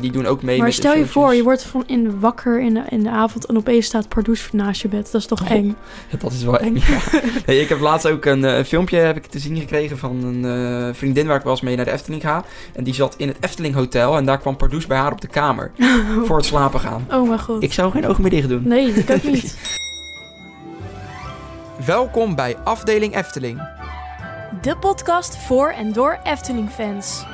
Die doen ook mee Maar met stel je voor, je wordt van in wakker in de, in de avond en opeens staat Pardoes naast je bed. Dat is toch Oh. eng? Ja, dat is wel eng. ja. hey, ik heb laatst ook een eh, filmpje heb ik te zien gekregen van een eh, vriendin waar ik wel eens mee naar de Efteling ga. En die zat in het Efteling Hotel en daar kwam Pardoes bij haar op de kamer. voor het slapen gaan. Oh mijn god. Ik zou geen ogen meer dicht doen. Nee, ik ook niet. Welkom bij Afdeling Efteling. De podcast voor en door Efteling-fans.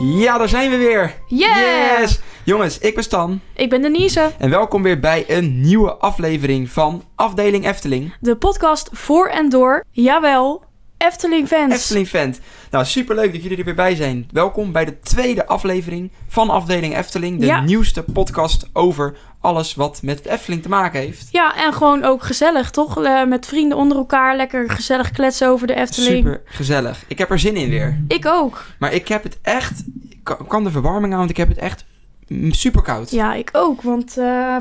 Ja, daar zijn we weer. Yeah! Yes! Jongens, ik ben Stan. Ik ben Denise, En welkom weer bij een nieuwe aflevering van Afdeling Efteling. de podcast voor en door, jawel, Efteling-fans. Efteling fan. Nou, superleuk dat jullie er weer bij zijn. Welkom bij de tweede aflevering van Afdeling Efteling. De Ja. nieuwste podcast over alles wat met Efteling te maken heeft. Ja, en gewoon ook gezellig, toch? Met vrienden onder elkaar, lekker gezellig kletsen over de Efteling. Super gezellig. Ik heb er zin in weer. Ik ook. Maar ik heb het echt... Ik kan- de verwarming aan, want ik heb het echt mm, super koud. Ja, ik ook, want... eh.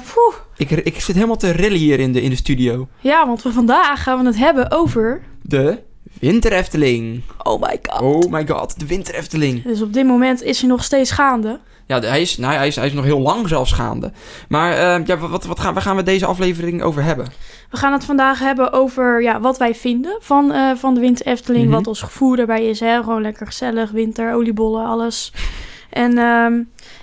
Ik, ik zit helemaal te rillen hier in de, in de studio. Ja, want we vandaag gaan we het hebben over... De Winter Efteling. Oh my god. Oh my god, de Winter Efteling. Dus op dit moment is hij nog steeds gaande. Ja, hij is, nou, hij, is, hij is nog heel lang zelfs gaande. Maar eh, ja, wat, wat gaan, waar gaan we deze aflevering over hebben? We gaan het vandaag hebben over ja, wat wij vinden van, eh, van de Winter Efteling. Mhm. Wat ons gevoel daarbij is. Hè? Gewoon lekker gezellig, winter, oliebollen, alles. En ehm,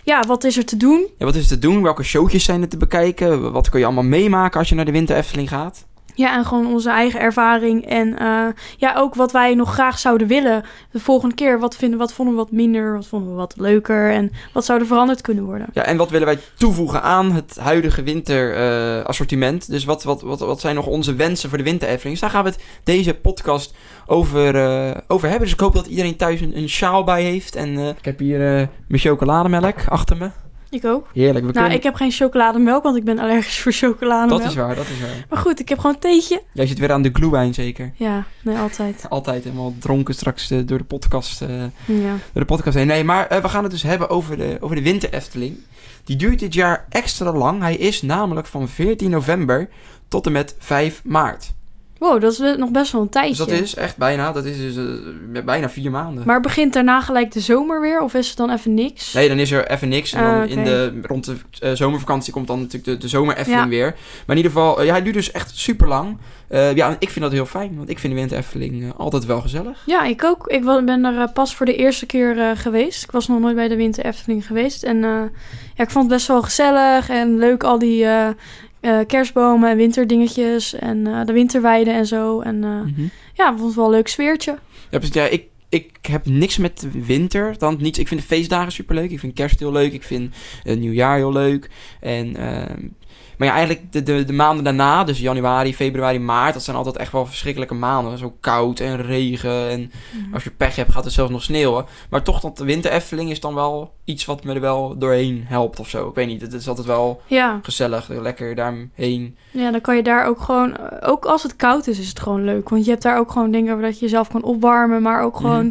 ja, wat is er te doen? Ja, wat is er te doen? Welke showtjes zijn er te bekijken? Wat kun je allemaal meemaken als je naar de Winter Efteling gaat? Ja, en gewoon onze eigen ervaring. En eh, ja, ook wat wij nog graag zouden willen de volgende keer. Wat, vinden, wat vonden we wat minder, wat vonden we wat leuker en wat zou er veranderd kunnen worden? Ja, en wat willen wij toevoegen aan het huidige winterassortiment? dus wat, wat, wat, wat zijn nog onze wensen voor de Winter Efteling? Dus daar gaan we het deze podcast over, eh, over hebben. Dus ik hoop dat iedereen thuis een, een sjaal bij heeft. En eh, ik heb hier eh, mijn chocolademelk achter me. Ik ook. Heerlijk. We Nou, kunnen- ik heb geen chocolademelk, want ik ben allergisch voor chocolademelk. Dat is waar, dat is waar. Maar goed, ik heb gewoon een theetje. Jij zit weer aan de glühwein zeker? Ja, nee, altijd. Altijd helemaal dronken straks eh, door de podcast. eh, Ja. door de podcast heen. Nee, maar eh, we gaan het dus hebben over de, over de Winter Efteling. Die duurt dit jaar extra lang. Hij is namelijk van 14 november tot en met 5 maart. Wow, dat is nog best wel een Dus tijdje. dat is echt bijna, dat is dus eh, bijna vier maanden. Maar begint daarna gelijk de zomer weer? Of is het dan even niks? Nee, dan is er even niks. En dan Ah, in de, rond de eh, zomervakantie komt dan natuurlijk de, de zomer Efteling Ja. weer. Maar in ieder geval, eh, ja, hij duurt dus echt super lang. ja, ik vind dat heel fijn, want ik vind de Winter Efteling eh, altijd wel gezellig. Ja, ik ook. Ik ben er pas voor de eerste keer geweest. Ik was nog nooit bij de Winter Efteling geweest. En ja, ik vond het best wel gezellig en leuk al die eh, eh, kerstbomen en winterdingetjes en eh, de winterweiden en zo. En eh, Mhm. ja, vond het wel een leuk sfeertje. Ja, precies. Ja, ik, ik heb niks met winter. Dan niet, ik vind de feestdagen superleuk. Ik vind kerst heel leuk. Ik vind het nieuwjaar heel leuk. En, ehm, maar ja, eigenlijk de, de, de maanden daarna, dus januari, februari, maart, dat zijn altijd echt wel verschrikkelijke maanden. Zo koud en regen. En als je pech hebt, gaat het zelfs nog sneeuwen. Maar toch, dat de winter Efteling is dan wel iets wat me er wel doorheen helpt of zo. Ik weet niet, het is altijd wel Ja, gezellig. Lekker daarheen. ja, dan kan je daar ook gewoon... eh, Ook als het koud is, is het gewoon leuk. Want je hebt daar ook gewoon dingen waar dat je jezelf kan opwarmen. Maar ook gewoon...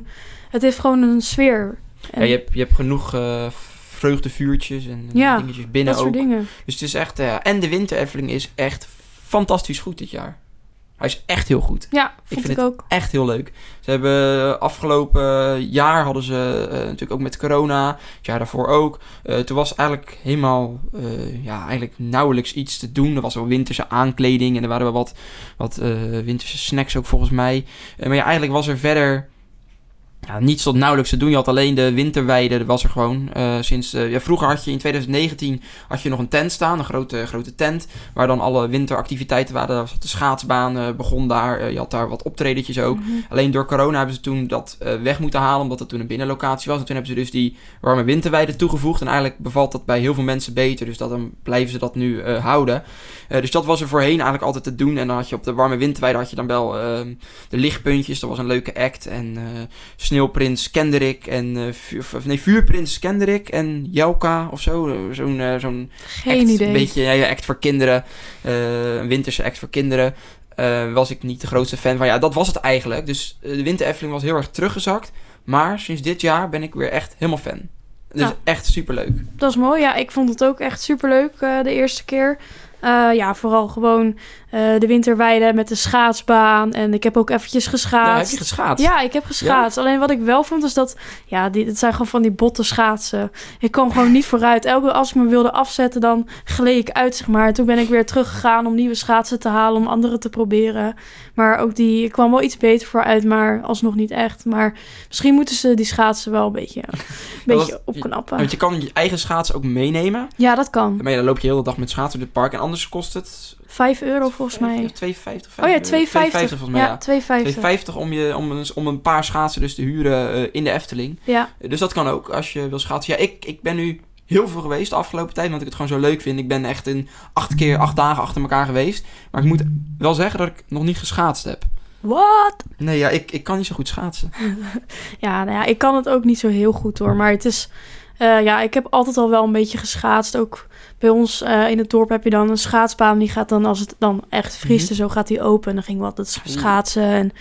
Het heeft gewoon een sfeer. En Ja, je, hebt, je hebt genoeg eh, vreugdevuurtjes en Ja, dingetjes binnen dat ook. dingen. Dus het is echt... eh, en de Winter Efteling is echt fantastisch goed dit jaar. Hij is echt heel goed. Ja, ik, vind het ook. Echt heel leuk. Ze hebben eh, afgelopen jaar hadden ze natuurlijk ook met corona. Het jaar daarvoor ook. Toen was eigenlijk helemaal... ja, eigenlijk nauwelijks iets te doen. Er was wel winterse aankleding. En er waren wel wat, wat winterse snacks ook volgens mij. Maar ja, eigenlijk was er verder... Ja, niets tot nauwelijks te doen. Je had alleen de winterweide, dat was er gewoon. eh, sinds, eh, ja, vroeger had je in 2019 had je nog een tent staan, een grote, grote tent. Waar dan alle winteractiviteiten waren. Daar de schaatsbaan, eh, begon daar. Je had daar wat optredetjes ook. Mhm. Alleen door corona hebben ze toen dat weg moeten halen, omdat het toen een binnenlocatie was. En toen hebben ze dus die warme winterweide toegevoegd. En eigenlijk bevalt dat bij heel veel mensen beter. Dus dat, dan blijven ze dat nu houden. Dus dat was er voorheen eigenlijk altijd te doen. En dan had je op de warme winterweide had je dan wel ehm, de lichtpuntjes. Dat was een leuke act. En Sneeuwprins Kenderik en... eh, vuur, of nee, Vuurprins Kenderik en Jelka of zo. Eh, Zo'n eh, zo'n Geen act, idee. Een beetje ja, act voor kinderen. een winterse act voor kinderen. was ik niet de grootste fan van. Ja, dat was het eigenlijk. Dus de Winter Efteling was heel erg teruggezakt. Maar sinds dit jaar ben ik weer echt helemaal fan. Dus Nou. echt superleuk. Dat is mooi. Ja, ik vond het ook echt superleuk uh, de eerste keer. Eh, ja, vooral gewoon eh, de winterweide met de schaatsbaan. En ik heb ook eventjes Ja, heb geschaatst. je geschaatst? Ja, ik heb geschaatst. Alleen wat ik wel vond is dat... Ja, die, het zijn gewoon van die botte schaatsen. Ik kwam gewoon niet vooruit. Elke keer als ik me wilde afzetten, dan gleed ik uit, zeg maar. Toen ben ik weer teruggegaan om nieuwe schaatsen te halen... om andere te proberen. Maar ook die... Ik kwam wel iets beter vooruit, maar alsnog niet echt. Maar misschien moeten ze die schaatsen wel een beetje, een beetje was- opknappen. Want je kan je eigen schaatsen ook meenemen. Ja, dat kan. Maar ja, dan loop je de hele dag met schaatsen door het park. En anders kost het... Vijf euro volgens mij. 2,50. Oh ja, 2,50. 2,50 volgens mij, ja. ja. 2,50. 2,50 om, je, om, een, om een paar schaatsen dus te huren eh, in de Efteling. Ja, Dus dat kan ook als je wil schaatsen. Ja, ik, ik ben nu heel veel geweest de afgelopen tijd, want ik het gewoon zo leuk vind. Ik ben echt in acht keer, acht dagen achter elkaar geweest. Maar ik moet wel zeggen dat ik nog niet geschaatst heb. wat? Nee, ja, ik, ik kan niet zo goed schaatsen. Ja, nou ja, ik kan het ook niet zo heel goed hoor. Maar het is... eh, ja, ik heb altijd al wel een beetje geschaatst. Ook bij ons eh, in het dorp heb je dan een schaatsbaan. Die gaat dan, als het dan echt vriest en zo, gaat die open. En dan ging sch- Oeh. schaatsen. En,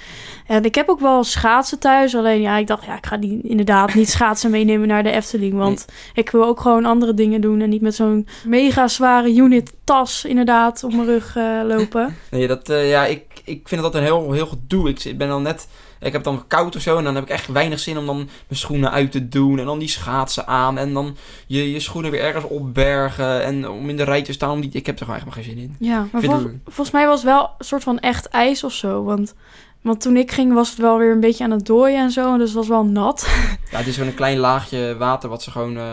en ik heb ook wel schaatsen thuis. Alleen ja, ik dacht, ja, ik ga die inderdaad niet schaatsen meenemen naar de Efteling. Want ik wil ook gewoon andere dingen doen. En niet met zo'n mega zware unit tas inderdaad op mijn rug eh, lopen. Nee, dat, eh, ja, ik, ik vind dat een heel, heel gedoe. Ik ben dan net... Ik heb dan koud of zo en dan heb ik echt weinig zin om dan mijn schoenen uit te doen. En dan die schaatsen aan en dan je, je schoenen weer ergens opbergen. En om in de rij te staan. Om die, ik heb er gewoon echt maar geen zin in. Ja, maar vol- volgens mij was het wel een soort van echt ijs of zo. Want, want toen ik ging was het wel weer een beetje aan het dooien en zo. Dus het was wel nat. Ja, het is gewoon een klein laagje water wat ze gewoon... eh,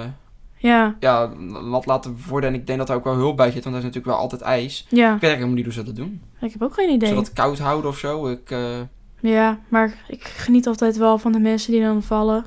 ja, ja, nat laten worden. En ik denk dat er ook wel hulp bij zit, want er is natuurlijk wel altijd ijs. ja. Ik weet eigenlijk helemaal niet hoe ze dat doen. Ik heb ook geen idee. Ze dat koud houden of zo. Ik, eh, Ja, maar ik geniet altijd wel van de mensen die dan vallen.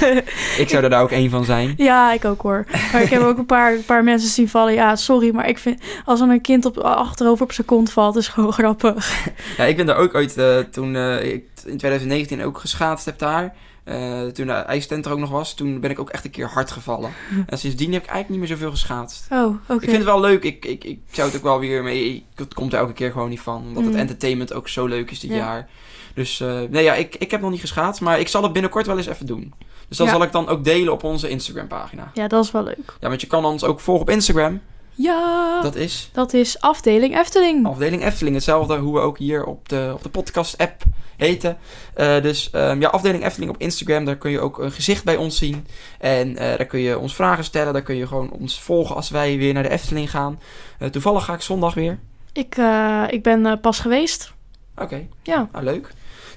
ik zou er daar ook één van zijn. Ja, ik ook hoor. Maar ik heb ook een paar, een paar mensen zien vallen. Ja, sorry, maar ik vind als er een kind op, achterover op zijn kont valt, is gewoon grappig. Ja, ik ben daar ook ooit, eh, toen eh, ik in 2019 ook geschaatst heb daar. Eh, toen de ijstent er ook nog was, toen ben ik ook echt een keer hard gevallen. En sindsdien heb ik eigenlijk niet meer zoveel geschaatst. Oh, oké. Ik vind het wel leuk. Ik, ik, ik zou het ook wel weer mee. Het komt er elke keer gewoon niet van. Omdat het Mm. entertainment ook zo leuk is dit Ja. jaar. Dus eh, nee, ja, ik, ik heb nog niet geschaatst. Maar ik zal het binnenkort wel eens even doen. Dus dat Ja. zal ik dan ook delen op onze Instagram pagina. Ja, dat is wel leuk. Ja, want je kan ons ook volgen op Instagram. Ja, dat, Dat is is afdeling Efteling. afdeling Efteling. Hetzelfde hoe we ook hier op de, op de podcast Eh, dus ehm, ja, afdeling Efteling op Instagram. Daar kun je ook een gezicht bij ons zien. En eh, daar kun je ons vragen stellen. Daar kun je gewoon ons volgen als wij weer naar de Efteling gaan. Eh, toevallig ga ik zondag weer. Ik, ik ben pas geweest. Oké. Ja. Nou, leuk.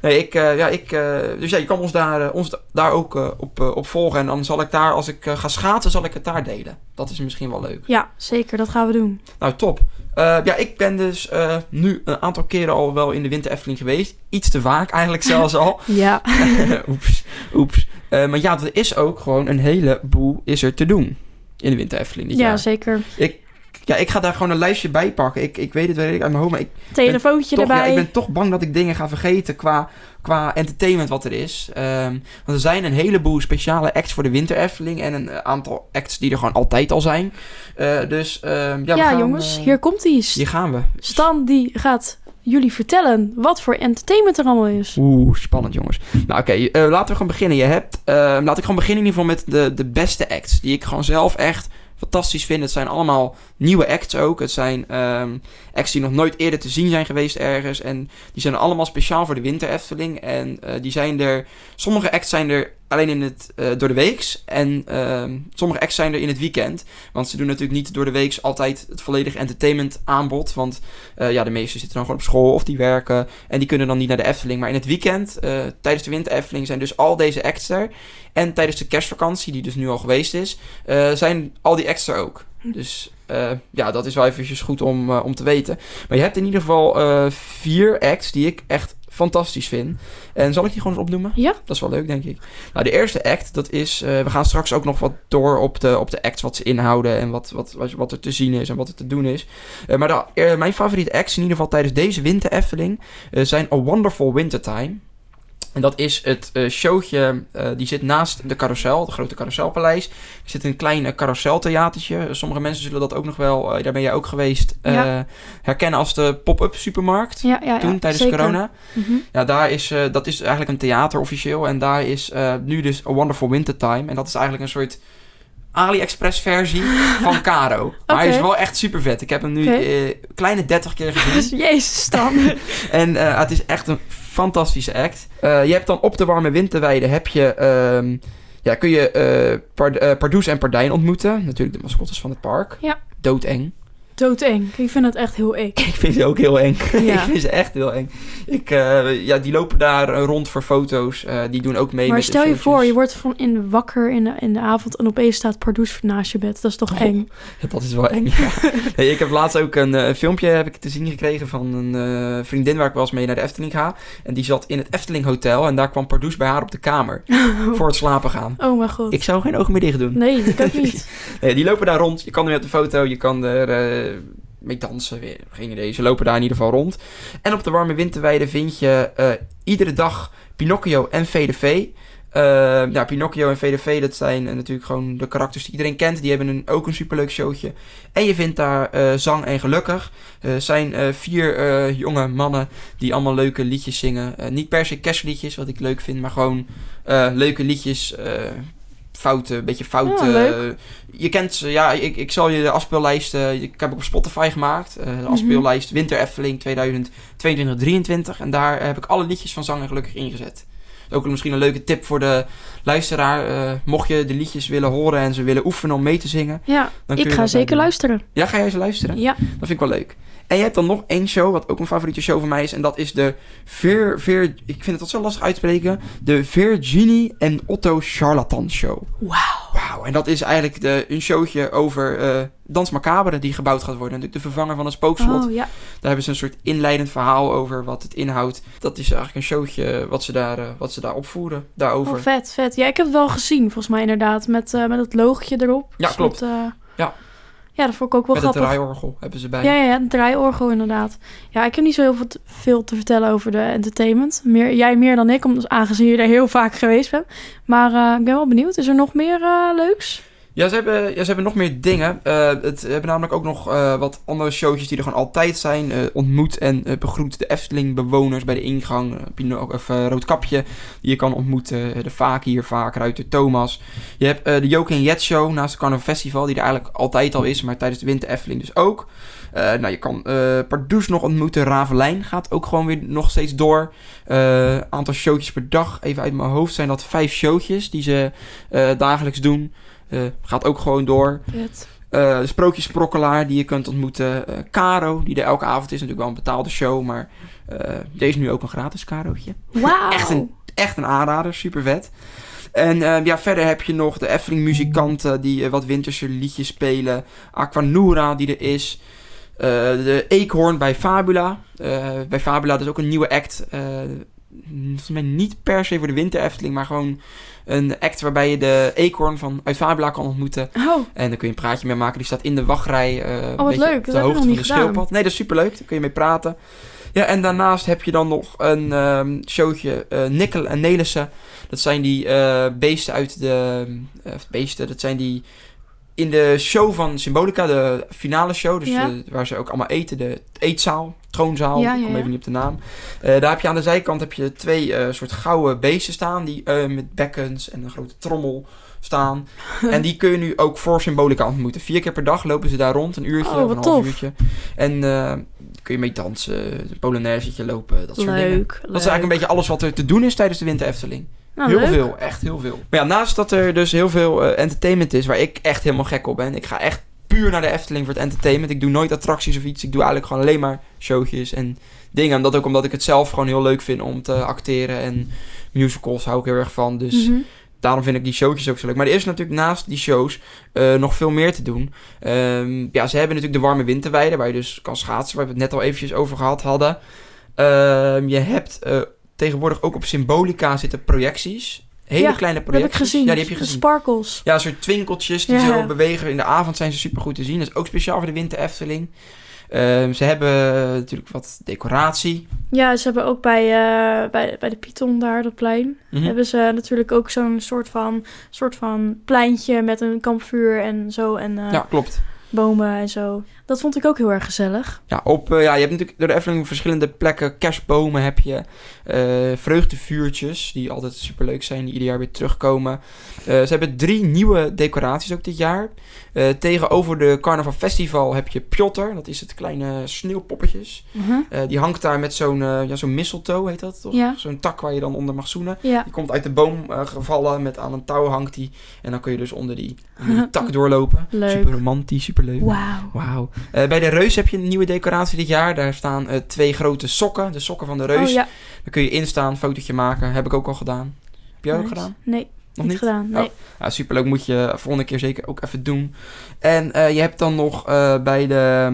Nee, ik, eh, ja, ik, eh, dus ja, je kan ons daar, eh, ons da- daar ook op, op volgen. En dan zal ik daar, als ik ga schaatsen, zal ik het daar delen. Dat is misschien wel leuk. Ja, zeker. Dat gaan we doen. Nou, top. Ja, ik ben dus nu een aantal keren al wel in de Winter Efteling geweest. Iets te vaak eigenlijk zelfs al. Ja. oeps, oeps. Maar ja, er is ook gewoon een heleboel is er te doen in de Winter Efteling dit ja, jaar. zeker. Ja, ik ga daar gewoon een lijstje bij pakken. Ik, ik weet het weet ik uit mijn hoofd, maar ik Telefoontje toch, ja, erbij. ik ben toch bang dat ik dingen ga vergeten qua, qua entertainment wat er is. Ehm, want er zijn een heleboel speciale acts voor de Winter Efteling en een aantal acts die er gewoon altijd al zijn. Eh, dus ehm, ja, Ja, gaan, jongens, eh, hier komt ie. hier gaan we. Stan die gaat jullie vertellen wat voor entertainment er allemaal is. Oeh, spannend jongens. Nou oké, eh, laten we gewoon beginnen. Je hebt, eh, laat ik gewoon beginnen in ieder geval met de, de beste acts. Die ik gewoon zelf echt fantastisch vind. Het zijn allemaal nieuwe acts ook. Het zijn ehm, acts die nog nooit eerder te zien zijn geweest ergens. En die zijn allemaal speciaal voor de Winter Efteling. En eh, die zijn er, sommige acts zijn er alleen in het, eh, door de weeks. En ehm, sommige acts zijn er in het weekend. Want ze doen natuurlijk niet door de weeks altijd het volledige entertainment aanbod. Want eh, ja, de meesten zitten dan gewoon op school of die werken. En die kunnen dan niet naar de Efteling. Maar in het weekend, eh, tijdens de Winter Efteling, zijn dus al deze acts er. En tijdens de kerstvakantie, die dus nu al geweest is, zijn al die acts er ook. Dus eh, ja, dat is wel eventjes goed om, om te weten. Maar je hebt in ieder geval vier acts die ik echt fantastisch vind. En zal ik die gewoon eens opnoemen? Ja. Dat is wel leuk, denk ik. Nou, de eerste act, dat is... eh, we gaan straks ook nog wat door op de, op de acts, wat ze inhouden... en wat, wat, wat, wat er te zien is en wat er te doen is. Eh, maar de, eh, mijn favoriete acts, in ieder geval tijdens deze winter Efteling... zijn A Wonderful Wintertime. En dat is het eh, showtje, eh, die zit naast de carousel, het grote carouselpaleis. Er zit een klein uh, carouseltheatertje. Sommige mensen zullen dat ook nog wel, daar ben jij ook geweest, Ja. herkennen als de pop-up supermarkt. Ja, ja, ja. Toen, tijdens zeker. corona. Mhm. Ja, daar is, dat is eigenlijk een theater officieel. En daar is nu dus A Wonderful Wintertime. En dat is eigenlijk een soort AliExpress versie van Caro. Maar hij is wel echt super vet. Ik heb hem nu eh, kleine 30 keer gezien. Jezus dan. en het is echt een fantastische act. Eh, je hebt dan op de warme winterweide heb je... ehm, ja, kun je eh Pard eh, Pardoes en Pardijn ontmoeten. Natuurlijk de mascottes van het park. Ja. Doodeng. Doodeng. Ik vind dat echt heel eng. Ik vind ze ook heel eng. Ja. ik vind ze echt heel eng. Ik, eh, ja, die lopen daar eh, rond voor foto's. Eh, die doen ook mee maar met stel je voor, je wordt van in de wakker in de, in de avond en opeens staat Pardoes naast je bed. Dat is toch Oh. eng? Ja, dat is wel eng, ja. hey, ik heb laatst ook een filmpje heb ik te zien gekregen van een vriendin waar ik wel eens mee naar de Efteling ga. En die zat in het Efteling Hotel en daar kwam Pardoes bij haar op de kamer voor het slapen gaan. Oh mijn god. Ik zou geen ogen meer dicht doen. Nee, dat kan niet. Nee, die lopen daar rond. Je kan er met de foto, je kan er mee dansen. Weer, geen idee. Ze lopen daar in ieder geval rond. En op de warme winterweide vind je eh, iedere dag Pinocchio en VDV. Eh ja, Pinocchio en VDV, dat zijn eh, natuurlijk gewoon de karakters die iedereen kent. Die hebben een, ook een superleuk showtje. En je vindt daar eh, Zang en Gelukkig. Eh zijn eh, vier eh, jonge mannen die allemaal leuke liedjes zingen. Eh, niet per se kerstliedjes, wat ik leuk vind, maar gewoon eh, leuke liedjes. Eh foute, beetje fout. Ja, eh, leuk. je kent ze, ja, ik, ik zal je de afspeellijst, eh, ik heb ook op Spotify gemaakt. eh, de afspeellijst Winter Efteling 2022-2023. En daar heb ik alle liedjes van Zang en Gelukkig ingezet. Ook misschien een leuke tip voor de luisteraar. eh, mocht je de liedjes willen horen en ze willen oefenen om mee te zingen. Ja, Dan kun ik ga zeker doen. luisteren. Ja, ga jij eens luisteren? Ja. Dat vind ik wel leuk. En je hebt dan nog één show, wat ook een favoriete show van mij is. En dat is de Vir... Vir ik vind het wat zo lastig uitspreken. De Virginie en Otto Charlatan Show. Wauw. Wauw, en dat is eigenlijk de, een showtje over eh Dans Macabre die gebouwd gaat worden. Natuurlijk de vervanger van het spookslot. Oh ja. Daar hebben ze een soort inleidend verhaal over wat het inhoudt. Dat is eigenlijk een showtje wat ze daar, eh, wat ze daar opvoeren. Daarover. Oh, vet, vet. Ja, ik heb het wel gezien, volgens mij inderdaad. Met, eh, met het logotje erop. Ja, Dus klopt. eh, Ja. Ja, dat vond ik ook wel Met grappig. draaiorgel hebben ze bij. Ja, ja, ja, een draaiorgel inderdaad. Ja, ik heb niet zo heel veel te, veel te vertellen over de entertainment. Meer, jij meer dan ik, omdat, aangezien je er heel vaak geweest bent. Maar eh, ik ben wel benieuwd. Is er nog meer eh, leuks? Ja, ze hebben, ja, ze hebben nog meer dingen. Eh, het hebben namelijk ook nog eh, wat andere showtjes die er gewoon altijd zijn. Eh, ontmoet en begroet de Efteling-bewoners bij de ingang. Of eh, Roodkapje, die je kan ontmoeten. De Vaak hier vaak, Ruiter Thomas. Je hebt de Joke en Jet Show naast het Carnaval Festival, die er eigenlijk altijd al is, maar tijdens de Winter Efteling dus ook. Nou, je kan Pardoes nog ontmoeten. Ravelijn gaat ook gewoon weer nog steeds door. Aantal showtjes per dag. Even uit mijn hoofd zijn dat vijf showtjes die ze dagelijks doen. Eh, gaat ook gewoon door. Vet. Eh, de Sprookjesprokkelaar die je kunt ontmoeten. Eh, Caro, die er elke avond is. Natuurlijk wel een betaalde show, maar eh, deze nu ook een gratis Carootje. Wauw. Echt een, echt een aanrader, super vet. En ja, verder heb je nog de Efteling muzikanten die wat winterse liedjes spelen. Aquanura die er is. De Eekhoorn bij Fabula. Bij Fabula dat is ook een nieuwe act. Volgens mij niet per se voor de winter Efteling, maar gewoon een act waarbij je de eekhoorn van uit Fabula kan ontmoeten. Oh, En dan kun je een praatje mee maken. Die staat in de wachtrij. eh een wat leuk. op Dat de ik hoogte van de schildpad. Nee, dat is superleuk. Daar kun je mee praten. Ja, en daarnaast heb je dan nog een ehm, showtje eh Nikkel en Nelissen. Dat zijn die eh, beesten uit de... eh, beesten, dat zijn die... In de show van Symbolica, de finale show, dus Ja. waar ze ook allemaal eten, de eetzaal, troonzaal, Ja, ik kom even niet op de naam. Eh, daar heb je aan de zijkant heb je twee eh, soort gouden beesten staan, die eh, met bekkens en een grote trommel staan. en die kun je nu ook voor Symbolica ontmoeten. Vier keer per dag lopen ze daar rond, een uurtje Oh, of een half tof. uurtje. En kun je mee dansen, een polonaisetje lopen, dat soort dingen. leuk. Dat is eigenlijk een beetje alles wat er te doen is tijdens de Winter Efteling. Nou, heel leuk. veel, echt heel veel. Maar ja, naast dat er dus heel veel eh, entertainment is, waar ik echt helemaal gek op ben. Ik ga echt puur naar de Efteling voor het entertainment. Ik doe nooit attracties of iets. Ik doe eigenlijk gewoon alleen maar showtjes en dingen. En dat ook omdat ik het zelf gewoon heel leuk vind om te acteren. En musicals hou ik heel erg van. Dus Mhm. daarom vind ik die showtjes ook zo leuk. Maar er is natuurlijk naast die shows eh, nog veel meer te doen. Ehm, ja, ze hebben natuurlijk de warme winterweide, waar je dus kan schaatsen, waar we het net al eventjes over gehad hadden. Ehm, je hebt eh, tegenwoordig ook op Symbolica zitten projecties. Hele Ja, kleine Dat heb ik projecties. gezien. Ja, die heb je De gezien. Sparkles. Ja, een soort twinkeltjes die Ja. zo bewegen. In de avond zijn ze super goed te zien. Dat is ook speciaal voor de Winter Efteling. Ehm, ze hebben natuurlijk wat decoratie. Ja, ze hebben ook bij, eh, bij, bij de Python daar, dat plein, Mhm. hebben ze natuurlijk ook zo'n soort van, soort van pleintje met een kampvuur en zo. En, eh, Ja, klopt. bomen en zo. Dat vond ik ook heel erg gezellig. Ja, op, eh, ja, je hebt natuurlijk door de Efteling verschillende plekken. Kerstbomen heb je. eh, vreugdevuurtjes, die altijd superleuk zijn, die ieder jaar weer terugkomen. Eh, ze hebben drie nieuwe decoraties ook dit jaar. Tegenover de Carnaval Festival heb je Piotr. Dat is het kleine sneeuwpoppetjes. Mhm. Die hangt daar met zo'n ja, zo'n mistletoe, heet dat toch? Ja. Zo'n tak waar je dan onder mag zoenen. Ja. Die komt uit de boom gevallen, met aan een touw hangt die. En dan kun je dus onder die, tak doorlopen. Leuk. Super romantisch, super leuk. Wauw. Wauw. Eh, bij de Reus heb je een nieuwe decoratie dit jaar. Daar staan eh, twee grote sokken. De sokken van de Reus. Oh ja. Daar kun je instaan, fotootje maken. Heb ik ook al gedaan. Heb jij ook gedaan? Nee, Nog niet, niet? gedaan. Nee. Ja, superleuk. Moet je volgende keer zeker ook even doen. En eh, je hebt dan nog bij de...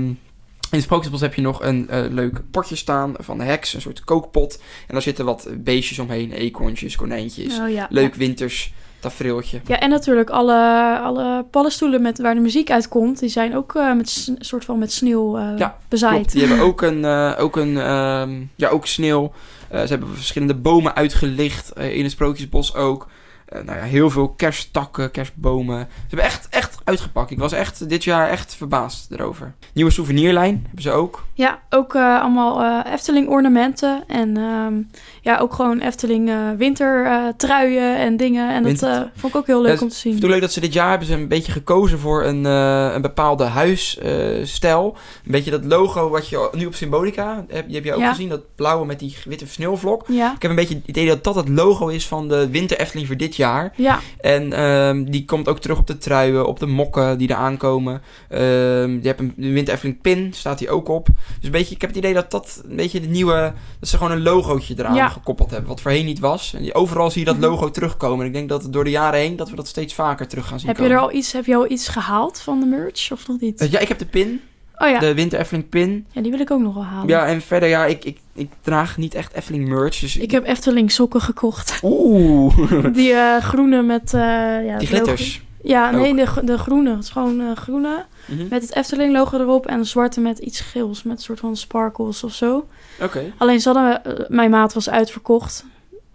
In het Sprookjesbos heb je nog een leuk potje staan van de heks. Een soort kookpot. En daar zitten wat beestjes omheen. Eekhoorntjes, konijntjes. Oh ja. Leuk winters tafereeltje. Ja, en natuurlijk alle, alle paddenstoelen met, waar de muziek uitkomt, die zijn ook eh, met soort van met sneeuw eh, Ja, bezaaid. Klopt, die hebben ook een, eh, ook een ehm, ja, ook sneeuw. Ze hebben verschillende bomen uitgelicht in het Sprookjesbos ook. Eh, nou ja, heel veel kersttakken, kerstbomen. Ze hebben echt, echt uitgepakt. Ik was echt dit jaar echt verbaasd erover. Nieuwe souvenirlijn hebben ze ook. Ja, ook eh, allemaal eh, Efteling ornamenten en ehm, ja, ook gewoon Efteling eh wintertruien en dingen. En dat Winter- vond ik ook heel leuk Ja, om te Ik zien. vind het leuk dat ze dit jaar hebben ze een beetje gekozen voor een, een bepaalde huisstijl. een beetje dat logo wat je nu op Symbolica, heb, heb je ook Ja. gezien. Dat blauwe met die witte sneeuwvlok. Ja, Ik heb een beetje het idee dat dat het logo is van de Winter Efteling voor dit jaar. Ja, En ehm, die komt ook terug op de truien, op de mokken die er aankomen. Ehm, je hebt een Winter Efteling pin, staat die ook op. Dus een beetje, ik heb het idee dat dat een beetje de nieuwe... Dat ze gewoon een logootje eraan Ja. gekoppeld hebben, wat voorheen niet was. En overal zie je dat Mhm. logo terugkomen. En ik denk dat door de jaren heen, dat we dat steeds vaker terug gaan zien heb je er al iets, heb je al iets gehaald van de merch of nog niet? Eh, ja, ik heb de pin, oh ja. de Winter Efteling pin. ja, die wil ik ook nog wel halen. Ja, en verder, ja, ik, ik, ik draag niet echt Efteling merch. Dus Ik heb Efteling sokken gekocht. Oeh, Die eh, groene met... eh ja, die glitters. Ja, nee, de, de groene. Het is gewoon eh, groene. Mhm. Met het Efteling logo erop en een zwarte met iets geels. Met een soort van sparkles of zo. Oké. Alleen ze hadden, mijn maat was uitverkocht.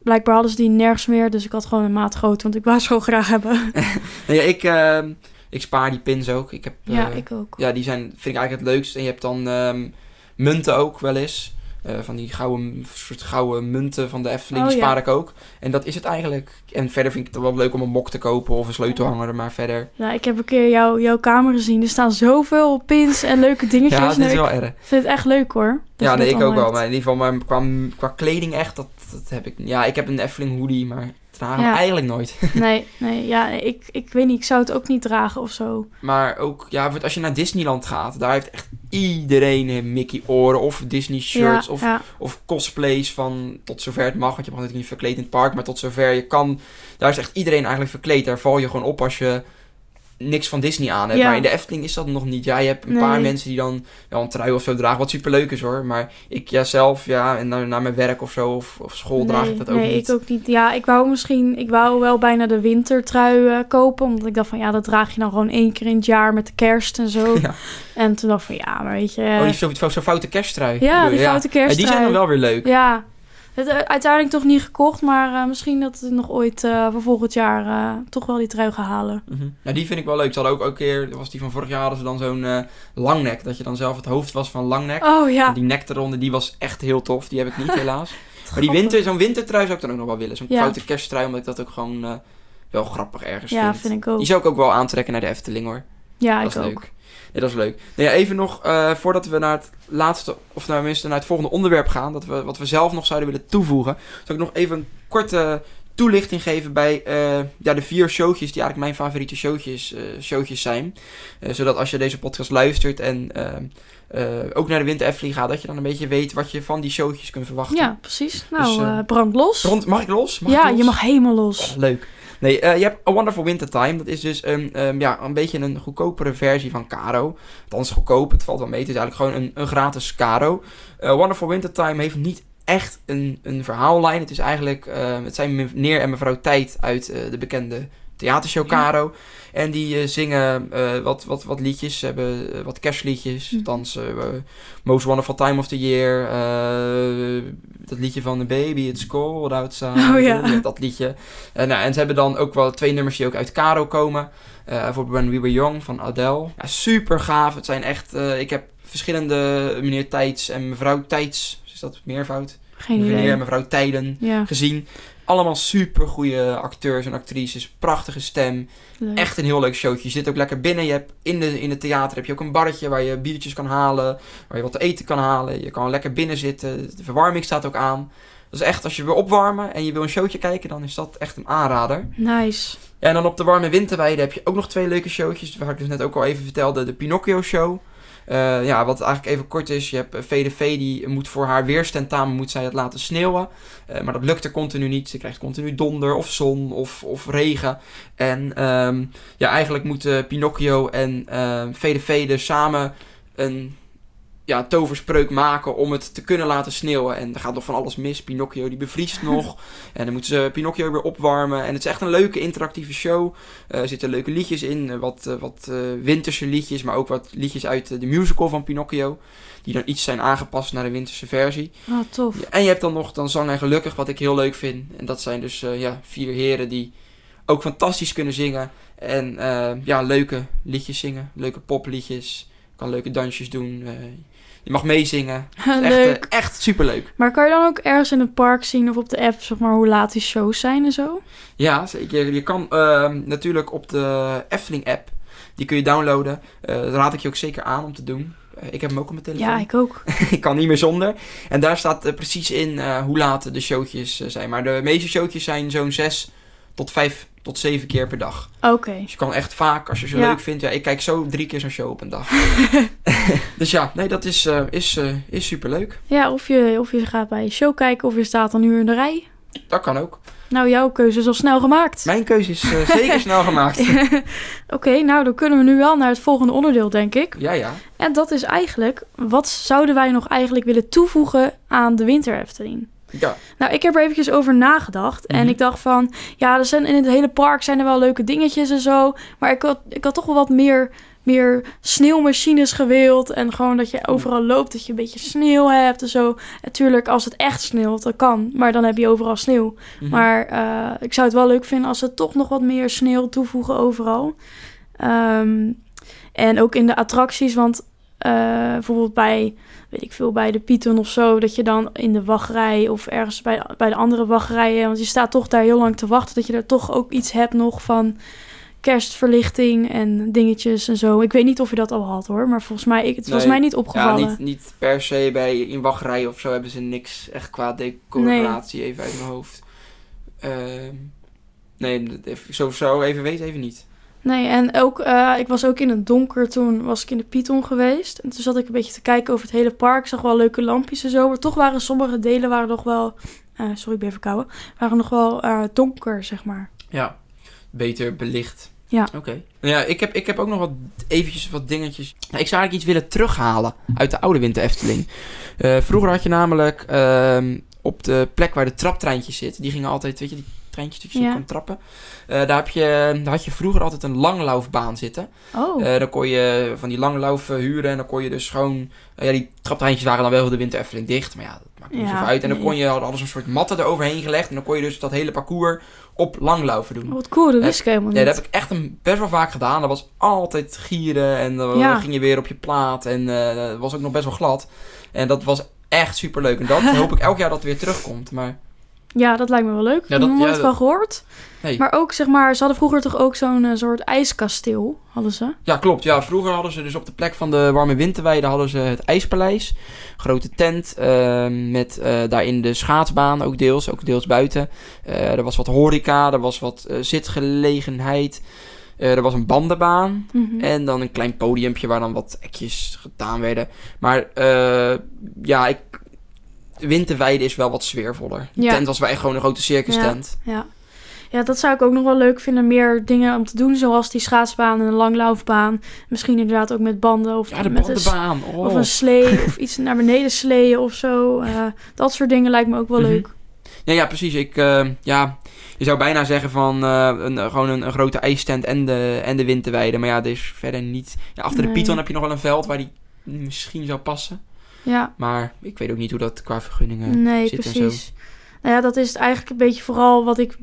Blijkbaar hadden ze die nergens meer. Dus ik had gewoon een maat groot. Want ik wou ze gewoon graag hebben. Nee, ja, ik, ehm, ik spaar die pins ook. Ik heb, ja, ik ook. Ja, die zijn, vind ik eigenlijk het leukst. En je hebt dan ehm, munten ook wel eens. Eh, van die gouden, soort gouden munten van de Efteling, Oh, die ja. spaar ik ook. En dat is het eigenlijk. En verder vind ik het wel leuk om een mok te kopen of een sleutelhanger, maar verder... Nou, ik heb een keer jou, jouw kamer gezien. Er staan zoveel pins en leuke dingetjes. Ja, dit Nou, is wel ik erg. vind het echt leuk hoor. dat Ja, nee, dat ik ook wel. Maar in ieder geval, maar qua, qua kleding echt, dat, dat heb ik Ja, ik heb een Efteling hoodie, maar Ja. eigenlijk nooit. Nee, nee, ja, ik, ik weet niet. Ik zou het ook niet dragen of zo. Maar ook, ja, want als je naar Disneyland gaat, daar heeft echt iedereen een Mickey oren of Disney shirts ja, of ja. Of cosplays van tot zover het mag. Want je mag natuurlijk niet verkleed in het park. Maar tot zover je kan. Daar is echt iedereen eigenlijk verkleed. Daar val je gewoon op als je niks van Disney aan hebt. Ja. Maar in de Efteling is dat nog niet. Ja, je hebt een Nee. paar mensen die dan wel een trui of zo dragen. Wat superleuk is hoor. Maar ik ja, zelf, ja, en naar, naar mijn werk of zo. Of, of school draag nee, ik dat ook nee, niet. ik ook niet. Ja, ik wou misschien, ik wou wel bijna de wintertrui eh, kopen. Omdat ik dacht van ja, dat draag je dan gewoon één keer in het jaar met de kerst en zo. Ja. En toen dacht ik van ja, maar weet je. Oh, die zo, zo, zo'n foute kersttrui. ja, die foute Ja, kersttrui. die zijn dan wel weer leuk. Ja, het, eh, uiteindelijk toch niet gekocht, maar eh, misschien dat we nog ooit voor volgend jaar toch wel die trui gaan halen. Ja, die vind ik wel leuk. Ze hadden ook een keer, dat was die van vorig jaar, hadden ze dan zo'n langnek. Dat je dan zelf het hoofd was van langnek. Oh ja. En Die nek eronder, die was echt heel tof. Die heb ik niet helaas. Maar die winter, zo'n wintertrui zou ik dan ook nog wel willen. Zo'n Ja. foute kersttrui, omdat ik dat ook gewoon wel grappig ergens Ja, vind. vind ik ook. Die zou ik ook wel aantrekken naar de Efteling hoor. Ja, dat ik is ook. leuk. Nee, dat is leuk. Nou ja, even nog, eh, voordat we naar het laatste, of nou tenminste naar het volgende onderwerp gaan, dat we, wat we zelf nog zouden willen toevoegen, zou ik nog even een korte toelichting geven bij eh, ja, de vier showtjes die eigenlijk mijn favoriete showtjes, showtjes zijn. Zodat als je deze podcast luistert en ook naar de Winter gaat, dat je dan een beetje weet wat je van die showtjes kunt verwachten. Ja, precies. Nou, Dus, eh, brand los. Rond, mag ik los? Mag ik ja, los? je mag helemaal los. Oh, leuk. Nee, eh, je hebt A Wonderful Winter Time. Dat is dus ehm, ja, een beetje een goedkopere versie van Caro. Althans goedkoop, het valt wel mee. Het is eigenlijk gewoon een, een gratis Caro. Eh, Wonderful Winter Time heeft niet echt een, een verhaallijn. Het is eigenlijk, eh, het zijn meneer en mevrouw Tijd uit eh, de bekende theatershow Ja. Caro. En die eh, zingen eh, wat, wat, wat liedjes. Ze hebben eh, wat kerstliedjes. Althans, eh, Most Wonderful Time of the Year. dat liedje van The Baby, It's Cold Outside. Oh, ja. Dat liedje. En, nou, en ze hebben dan ook wel twee nummers die ook uit Caro komen. Bijvoorbeeld When We Were Young van Adele. Ja, super gaaf. Het zijn echt... ik heb verschillende meneer Tijds en mevrouw Tijds... Is dat meervoud? Geen meneer en mevrouw Tijden gezien. Allemaal super goede acteurs en actrices. Prachtige stem. leuk. Echt een heel leuk showtje. Je zit ook lekker binnen. Je hebt in, de, in het theater heb je ook een barretje waar je biertjes kan halen. Waar je wat te eten kan halen. Je kan lekker binnen zitten. De verwarming staat ook aan. Dus echt, als je wil opwarmen en je wil een showtje kijken, dan is dat echt een aanrader. Nice. Ja, en dan op de warme winterweide heb je ook nog twee leuke showtjes. Waar ik dus net ook al even vertelde. De Pinocchio Show. Eh, ja, wat eigenlijk even kort is. Je hebt eh, VDV die moet voor haar weerstentamen moet zij het laten sneeuwen. Eh, maar dat lukt er continu niet. Ze krijgt continu donder of zon of, of regen. En ehm, ja, eigenlijk moeten Pinocchio en ehm, VDV er samen een ja, toverspreuk maken om het te kunnen laten sneeuwen. En er gaat nog van alles mis. Pinocchio die bevriest nog. En dan moeten ze Pinocchio weer opwarmen. En het is echt een leuke interactieve show. Eh, er zitten leuke liedjes in. eh, wat, eh, wat winterse liedjes. Maar ook wat liedjes uit de musical van Pinocchio. Die dan iets zijn aangepast naar de winterse versie. Oh, tof. Ja, en je hebt dan nog dan Zang en Gelukkig, wat ik heel leuk vind. En dat zijn dus ja, vier heren die ook fantastisch kunnen zingen. En ja, leuke liedjes zingen. Leuke popliedjes. Je kan leuke dansjes doen. Je mag meezingen. Echt, eh, leuk. echt superleuk. Maar kan je dan ook ergens in het park zien of op de app, zeg maar, hoe laat die shows zijn en zo? Ja, zeker. Je kan ehm, natuurlijk op de Efteling-app, die kun je downloaden. Eh, dat raad ik je ook zeker aan om te doen. Eh, ik heb hem ook op mijn telefoon. Ja, ik ook. ik kan niet meer zonder. En daar staat precies in hoe laat de showtjes zijn. Maar de meeste showtjes zijn zo'n 6 tot 5 tot 7 keer per dag. Oké. Dus je kan echt vaak, als je ze Ja. leuk vindt... Ja, ik kijk zo drie keer zo'n show op een dag. dus ja, nee, dat is, eh is, eh is superleuk. Ja, of je, of je gaat bij een show kijken of je staat dan nu in de rij. Dat kan ook. Nou, jouw keuze is al snel gemaakt. Mijn keuze is eh, zeker snel gemaakt. Oké, nou dan kunnen we nu wel naar het volgende onderdeel, denk ik. Ja, ja. En dat is eigenlijk, wat zouden wij nog eigenlijk willen toevoegen aan de winter Efteling? Ja, Nou, ik heb er eventjes over nagedacht. En Mhm. ik dacht van, ja, er zijn in het hele park zijn er wel leuke dingetjes en zo. Maar ik had, ik had toch wel wat meer, meer sneeuwmachines gewild. En gewoon dat je overal loopt, dat je een beetje sneeuw hebt en zo. Natuurlijk, als het echt sneeuwt, dat kan. Maar dan heb je overal sneeuw. Mhm. Maar eh, ik zou het wel leuk vinden als ze toch nog wat meer sneeuw toevoegen overal. Ehm, en ook in de attracties, want eh, bijvoorbeeld bij, weet ik veel, bij de Python of zo, dat je dan in de wachtrij of ergens bij, bij de andere wachtrijen, want je staat toch daar heel lang te wachten, dat je er toch ook iets hebt nog van kerstverlichting en dingetjes en zo. Ik weet niet of je dat al had hoor, maar volgens mij, ik, het was mij niet Ja, opgevallen. niet, niet per se bij in wachtrij of zo hebben ze niks echt qua decoratie even uit mijn hoofd. Ehm, nee, zo, zo even weet even niet. Nee, en ook, eh, ik was ook in het donker toen was ik in de Python geweest. En toen zat ik een beetje te kijken over het hele park. Ik zag wel leuke lampjes en zo. Maar toch waren sommige delen waren nog wel, eh, sorry ik ben verkouden, waren nog wel eh, donker, zeg maar. Ja, beter belicht. Ja. Oké. Ja, ik heb, ik heb ook nog wat eventjes wat dingetjes. Nou, ik zou eigenlijk iets willen terughalen uit de oude Winter Efteling. Vroeger had je namelijk ehm, op de plek waar de traptreintjes zitten, die gingen altijd, weet je, die treintjes dat je Ja. zo kan trappen. Eh, daar, heb je, daar had je vroeger altijd een langlaufbaan zitten. Oh, Eh, dan kon je van die langlauf eh, huren en dan kon je dus gewoon... ja, die traptreintjes waren dan wel de Winter Efteling dicht, maar ja, dat maakt niet Ja, zoveel uit. En dan kon je, ze een soort matten eroverheen gelegd en dan kon je dus dat hele parcours op langlaufen doen. Wat cool, dat wist ik helemaal Ja, niet. dat heb ik echt een, best wel vaak gedaan. Dat was altijd gieren en dan Ja. ging je weer op je plaat en dat was ook nog best wel glad. En dat was echt super leuk. En dat hoop ik elk jaar dat het weer terugkomt. Maar Ja, dat lijkt me wel leuk. Ik heb dat- er nog nooit ja, van gehoord. nee. Maar ook, zeg maar, ze hadden vroeger toch ook zo'n eh, soort ijskasteel, hadden ze? Ja, klopt. Ja, vroeger hadden ze dus op de plek van de warme winterweide hadden ze het IJspaleis. Grote tent eh, met eh, daarin de schaatsbaan, ook deels, ook deels buiten. Eh, er was wat horeca, er was wat zitgelegenheid. Er was een bandenbaan. Mhm. En dan een klein podiumpje waar dan wat ekjes gedaan werden. Maar ja, ik, winterweide is wel wat sfeervoller. De Ja. tent was echt gewoon een grote circus tent. Ja. ja, dat zou ik ook nog wel leuk vinden. Meer dingen om te doen, zoals die schaatsbaan en een langlaufbaan. Misschien inderdaad ook met banden of Ja, de met een. Oh. of een slee of iets naar beneden sleeën of zo. Eh, dat soort dingen lijkt me ook wel Mhm. leuk. Ja, ja precies. Ik, eh, ja, je zou bijna zeggen van eh, een, gewoon een, een grote ijstent en de, en de winterweide. Maar ja, er is verder niet... Ja, achter de. Python heb je nog wel een veld waar die misschien zou passen. Ja, Maar ik weet ook niet hoe dat qua vergunningen nee, zit en zo. precies. Nou ja, dat is eigenlijk een beetje vooral wat ik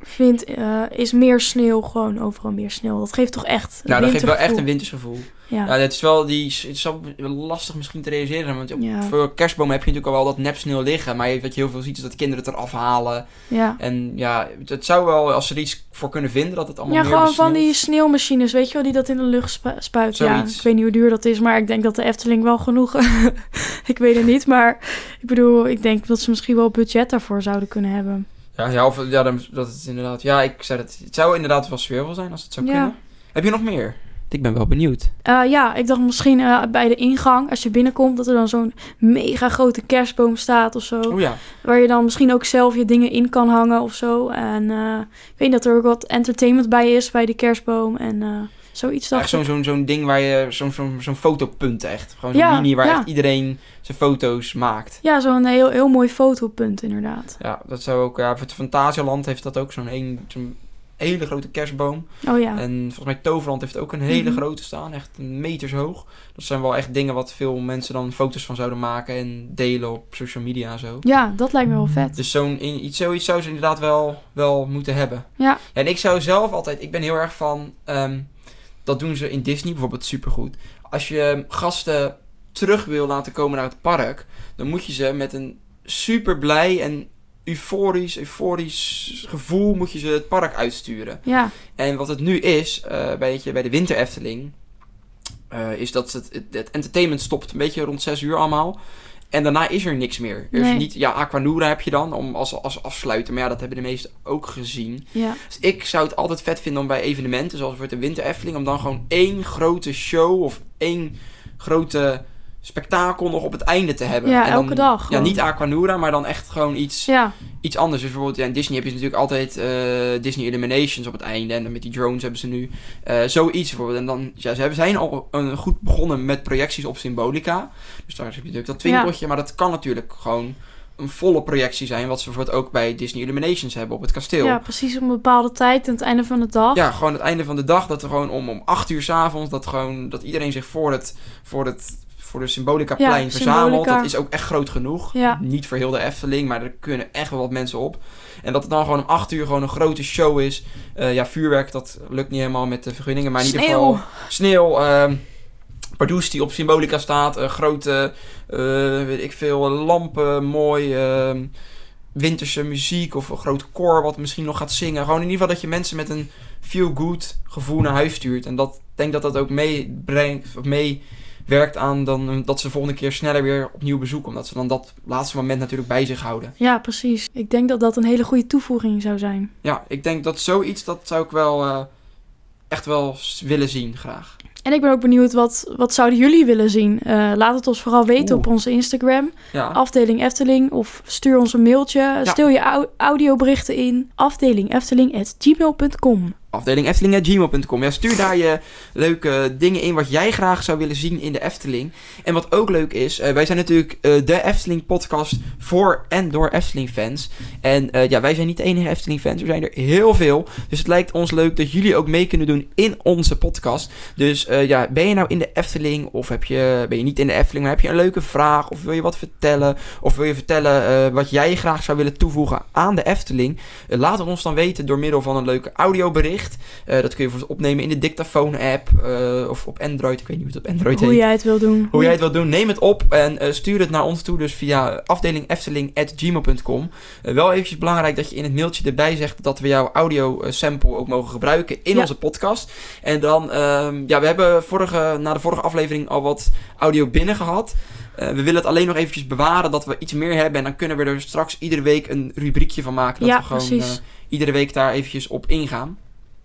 vind, eh, is meer sneeuw. Gewoon overal meer sneeuw. Dat geeft toch echt een Nou, dat geeft wel echt een wintersgevoel. Ja, Ja, het is wel die, het is wel lastig misschien te realiseren. Want Ja. voor kerstbomen heb je natuurlijk al wel dat nepsneeuw liggen. Maar wat je heel veel ziet is dat kinderen het eraf halen. ja. En ja, het- zou wel, als ze er iets voor kunnen vinden, dat het allemaal ja meer gewoon van die sneeuwmachines, weet je wel, die dat in de lucht spu- spuiten. Ja, ik weet niet hoe duur dat is, maar ik denk dat de Efteling wel genoeg... ik weet het niet, maar ik bedoel, ik denk dat ze misschien wel budget daarvoor zouden kunnen hebben. Ja, ja, of, ja dan- dat het inderdaad... Ja, ik zei dat... Het zou inderdaad wel sfeervol zijn als het zou Ja. kunnen. Heb je nog meer? Ik ben wel benieuwd. Eh, ja, ik dacht misschien eh, bij de ingang, als je binnenkomt, dat er dan zo'n mega grote kerstboom staat of zo. Oh ja. Waar je dan misschien ook zelf je dingen in kan hangen of zo. En eh, ik weet dat er ook wat entertainment bij is bij die kerstboom en eh, zoiets. Echt zo'n zo'n zo'n ding waar je... Zo'n zo'n zo'n fotopunt echt. Gewoon zo'n Ja, mini waar ja. echt iedereen zijn foto's maakt. Ja, zo'n heel, heel mooi fotopunt inderdaad. Ja, dat zou ook... Ja, het Fantasialand heeft dat ook zo'n een, zo'n hele grote kerstboom. Oh ja. En volgens mij Toverland heeft ook een hele Mhm. grote staan. Echt meters hoog. Dat zijn wel echt dingen wat veel mensen dan foto's van zouden maken. En delen op social media en zo. Ja, dat lijkt me wel vet. Dus zo'n, iets, zoiets zou ze inderdaad wel, wel moeten hebben. Ja. En ik zou zelf altijd... Ik ben heel erg van... ehm, dat doen ze in Disney bijvoorbeeld supergoed. Als je gasten terug wil laten komen naar het park... dan moet je ze met een super blij en euforisch, euforisch gevoel... moet je ze het park uitsturen. Ja, En wat het nu is, eh, bij, bij de Winter Efteling... eh, is dat het, het, het entertainment stopt een beetje rond 6 uur allemaal... En daarna is er niks meer. Er is niet, ja, Aquanura heb je dan om als, als afsluiten. Maar ja, dat hebben de meesten ook gezien. ja. Dus ik zou het altijd vet vinden om bij evenementen, zoals voor de Winter Efteling, om dan gewoon één grote show of één grote spektakel nog op het einde te hebben. Ja, En dan- elke dag Ja, niet Aquanura, maar dan echt gewoon iets, Ja, iets anders. Dus bijvoorbeeld, ja, in Disney heb je natuurlijk altijd eh, Disney Illuminations op het einde. En dan met die drones hebben ze nu eh, zoiets bijvoorbeeld. En dan, ja, ze hebben- zijn al een, goed begonnen met projecties op Symbolica. Dus daar heb je natuurlijk dat twinkeltje. Maar dat kan natuurlijk gewoon een volle projectie zijn. Wat ze bijvoorbeeld ook bij Disney Illuminations hebben op het kasteel. ja, precies op een bepaalde tijd aan het einde van de dag. Ja, gewoon het einde van de dag. Dat er gewoon om, om 8 uur s'avonds. Dat, gewoon, dat iedereen zich voor het, voor het voor de Symbolica-plein Ja, verzamelt. Symbolica. Dat is ook echt groot genoeg. Ja. Niet voor heel de Efteling, maar er kunnen echt wel wat mensen op. En dat het dan gewoon om 8 uur gewoon een grote show is. Eh, ja, vuurwerk, dat lukt niet helemaal met de vergunningen. Maar in ieder geval sneeuw. ehm Pardoes die op Symbolica staat. Een grote, eh, weet ik veel, lampen, mooi... ehm, winterse muziek of een groot koor wat misschien nog gaat zingen. Gewoon in ieder geval dat je mensen met een feel-good gevoel naar huis stuurt. En dat ik denk dat dat ook meebrengt, of meewerkt aan dan, eh, dat ze de volgende keer sneller weer opnieuw bezoeken. Omdat ze dan dat laatste moment natuurlijk bij zich houden. Ja, precies. Ik denk dat dat een hele goede toevoeging zou zijn. Ja, ik denk dat zoiets, dat zou ik wel eh, echt wel willen zien graag. En ik ben ook benieuwd, wat, wat zouden jullie willen zien? Eh, laat het ons vooral weten Oeh. op onze Instagram. Ja, Afdeling Efteling. Of stuur ons een mailtje. Stel je au- audioberichten in. Afdelingefteling.gmail.com afdeling Efteling.gmail.com. Ja, stuur daar je leuke dingen in wat jij graag zou willen zien in de Efteling. En wat ook leuk is, eh, wij zijn natuurlijk eh, de Efteling podcast voor en door Efteling fans. En ja, wij zijn niet de enige Efteling fans, er zijn er heel veel. Dus het lijkt ons leuk dat jullie ook mee kunnen doen in onze podcast. Dus eh, ja, ben je nou in de Efteling of heb je, ben je niet in de Efteling, maar heb je een leuke vraag of wil je wat vertellen? Of wil je vertellen eh, wat jij graag zou willen toevoegen aan de Efteling? Eh, laat het ons dan weten door middel van een leuke audiobericht. Dat kun je bijvoorbeeld opnemen in de dictafoon-app eh, of op Android. Ik weet niet hoe het op Android Hoe heet. jij het wil doen. Hoe jij het wilt doen, neem het op en stuur het naar ons toe. Dus via afdelingefteling.gmail.com. Wel eventjes belangrijk dat je in het mailtje erbij zegt dat we jouw audio sample ook mogen gebruiken in Ja. onze podcast. En dan, ehm, ja, we hebben vorige, na de vorige aflevering al wat audio binnen gehad. Eh, we willen het alleen nog eventjes bewaren dat we iets meer hebben. En dan kunnen we er straks iedere week een rubriekje van maken. Dat Ja, we gewoon precies. eh, iedere week daar eventjes op ingaan.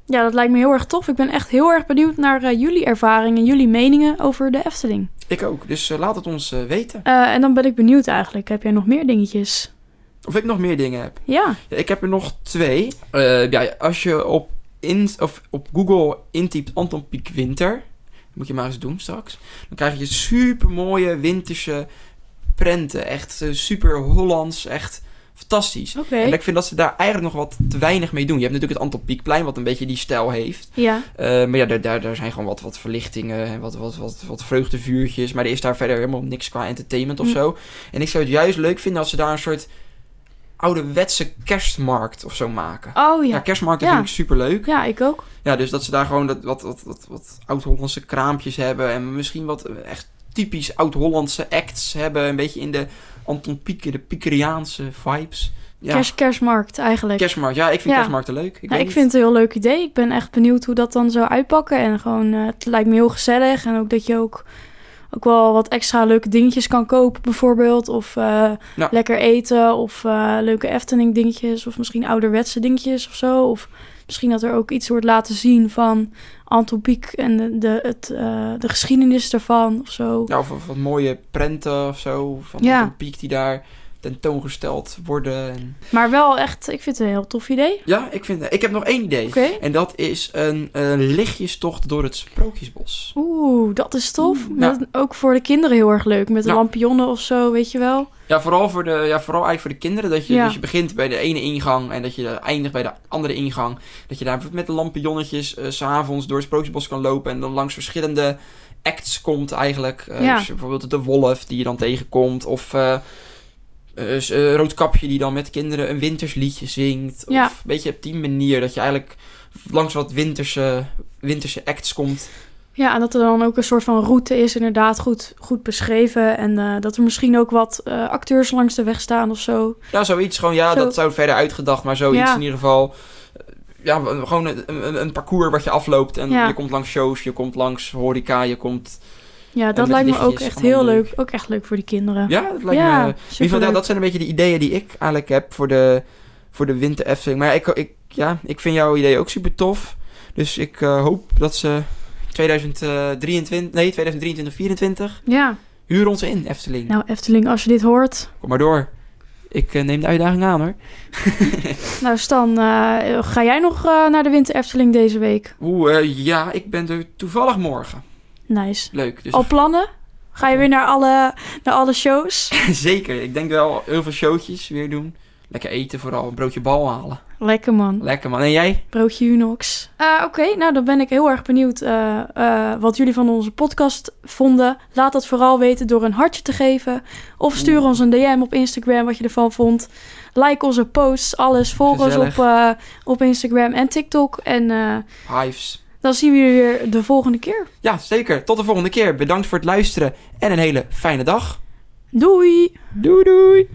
Ja, dat lijkt me heel erg tof. Ik ben echt heel erg benieuwd naar eh, jullie ervaringen en jullie meningen over de Efteling. Ik ook. Dus laat het ons weten. En dan ben ik benieuwd eigenlijk. Heb jij nog meer dingetjes? Of ik nog meer dingen heb. Ja, Ja, ik heb er nog twee. Ja, als je op, in, of op Google intypt Anton Pieck Winter. Moet je maar eens doen straks. Dan krijg je super mooie winterse prenten. Echt eh, super Hollands. Echt fantastisch. En ik vind dat ze daar eigenlijk nog wat te weinig mee doen. Je hebt natuurlijk het Anton Pieckplein, wat een beetje die stijl heeft. Ja. Eh, maar ja, daar, daar, daar zijn gewoon wat, wat verlichtingen en wat, wat, wat, wat vreugdevuurtjes. Maar er is daar verder helemaal niks qua entertainment of Hm. zo. En ik zou het juist leuk vinden als ze daar een soort ouderwetse kerstmarkt of zo maken. Oh Ja, ja. kerstmarkten Ja. vind ik super leuk. Ja, ik ook. Ja, dus dat ze daar gewoon dat, wat, wat, wat, wat oud-Hollandse kraampjes hebben. En misschien wat eh, echt typisch oud-Hollandse acts hebben. Een beetje in de Anton Pieck, de Piekeriaanse vibes. Ja, Kerst, kerstmarkt eigenlijk. kerstmarkt. Ja, ik vind Ja. kerstmarkten leuk. Ik, ik vind het een heel leuk idee. Ik ben echt benieuwd hoe dat dan zou uitpakken. En gewoon, eh, het lijkt me heel gezellig. En ook dat je ook, ook wel wat extra leuke dingetjes kan kopen bijvoorbeeld. Of eh, Ja. lekker eten. Of eh, leuke Efteling dingetjes. Of misschien ouderwetse dingetjes of zo. Of misschien dat er ook iets wordt laten zien van Anton Pieck en de, de, het, eh, de geschiedenis daarvan of zo. Ja, of, of wat mooie prenten of zo. Van Ja. Anton Pieck die daar tentoongesteld worden. En... Maar wel echt, ik vind het een heel tof idee. Ja, ik, vind, ik heb nog één idee. En dat is een, een lichtjestocht door het Sprookjesbos. Oeh, dat is tof. Oeh, Met, ook voor de kinderen heel erg leuk. Met de Ja. lampionnen of zo, weet je wel. Ja, vooral, voor de, ja, vooral eigenlijk voor de kinderen. Dat je, Ja. dus je begint bij de ene ingang en dat je eindigt bij de andere ingang. Dat je daar met de lampionnetjes eh, s s'avonds door het Sprookjesbos kan lopen. En dan langs verschillende acts komt eigenlijk. Eh, Ja. dus bijvoorbeeld de wolf die je dan tegenkomt. Of eh eh, s- eh, Roodkapje die dan met kinderen een wintersliedje zingt. Ja. Of een beetje op die manier dat je eigenlijk langs wat winterse, winterse acts komt. Ja, en dat er dan ook een soort van route is, inderdaad goed, goed beschreven. En eh, dat er misschien ook wat eh, acteurs langs de weg staan of zo. Ja, zoiets. Gewoon, ja, Zo. dat zou verder uitgedacht, maar zoiets Ja. in ieder geval. Eh, Ja, gewoon een, een, een parcours wat je afloopt. En Ja. je komt langs shows, je komt langs horeca, je komt... Ja, dat lijkt me ook echt heel leuk. leuk. Ook echt leuk voor die kinderen. Ja, dat lijkt ja, me... In ieder geval, ja, superleuk. dat zijn een beetje de ideeën die ik eigenlijk heb voor de, voor de winter Efteling. Maar ja, ik, ik, ja, ik vind jouw idee ook super tof. Dus ik eh, hoop dat ze 2023, nee, 2023, 2024 Ja, huur ons in, Efteling. nou Efteling, als je dit hoort. Kom maar door. Ik eh, neem de uitdaging aan hoor. Nou Stan, eh, ga jij nog eh, naar de Winter Efteling deze week? Oeh, eh, ja, ik ben er toevallig morgen. Nice. Leuk. Dus Al plannen? Ga je weer naar alle, naar alle shows? Zeker. Ik denk wel heel veel showtjes weer doen. Lekker eten vooral. Een broodje bal halen. Lekker man. Lekker man. En jij? Broodje Unox. Eh, Oké, nou dan ben ik heel erg benieuwd eh, eh, wat jullie van onze podcast vonden. Laat dat vooral weten door een hartje te geven. Of stuur Oeh. ons een DM op Instagram wat je ervan vond. Like onze posts, alles. Volg ons op, eh, op Instagram en TikTok. En eh, Hives. Dan zien we jullie weer de volgende keer. Ja, zeker. Tot de volgende keer. Bedankt voor het luisteren. En een hele fijne dag. Doei! Doei doei.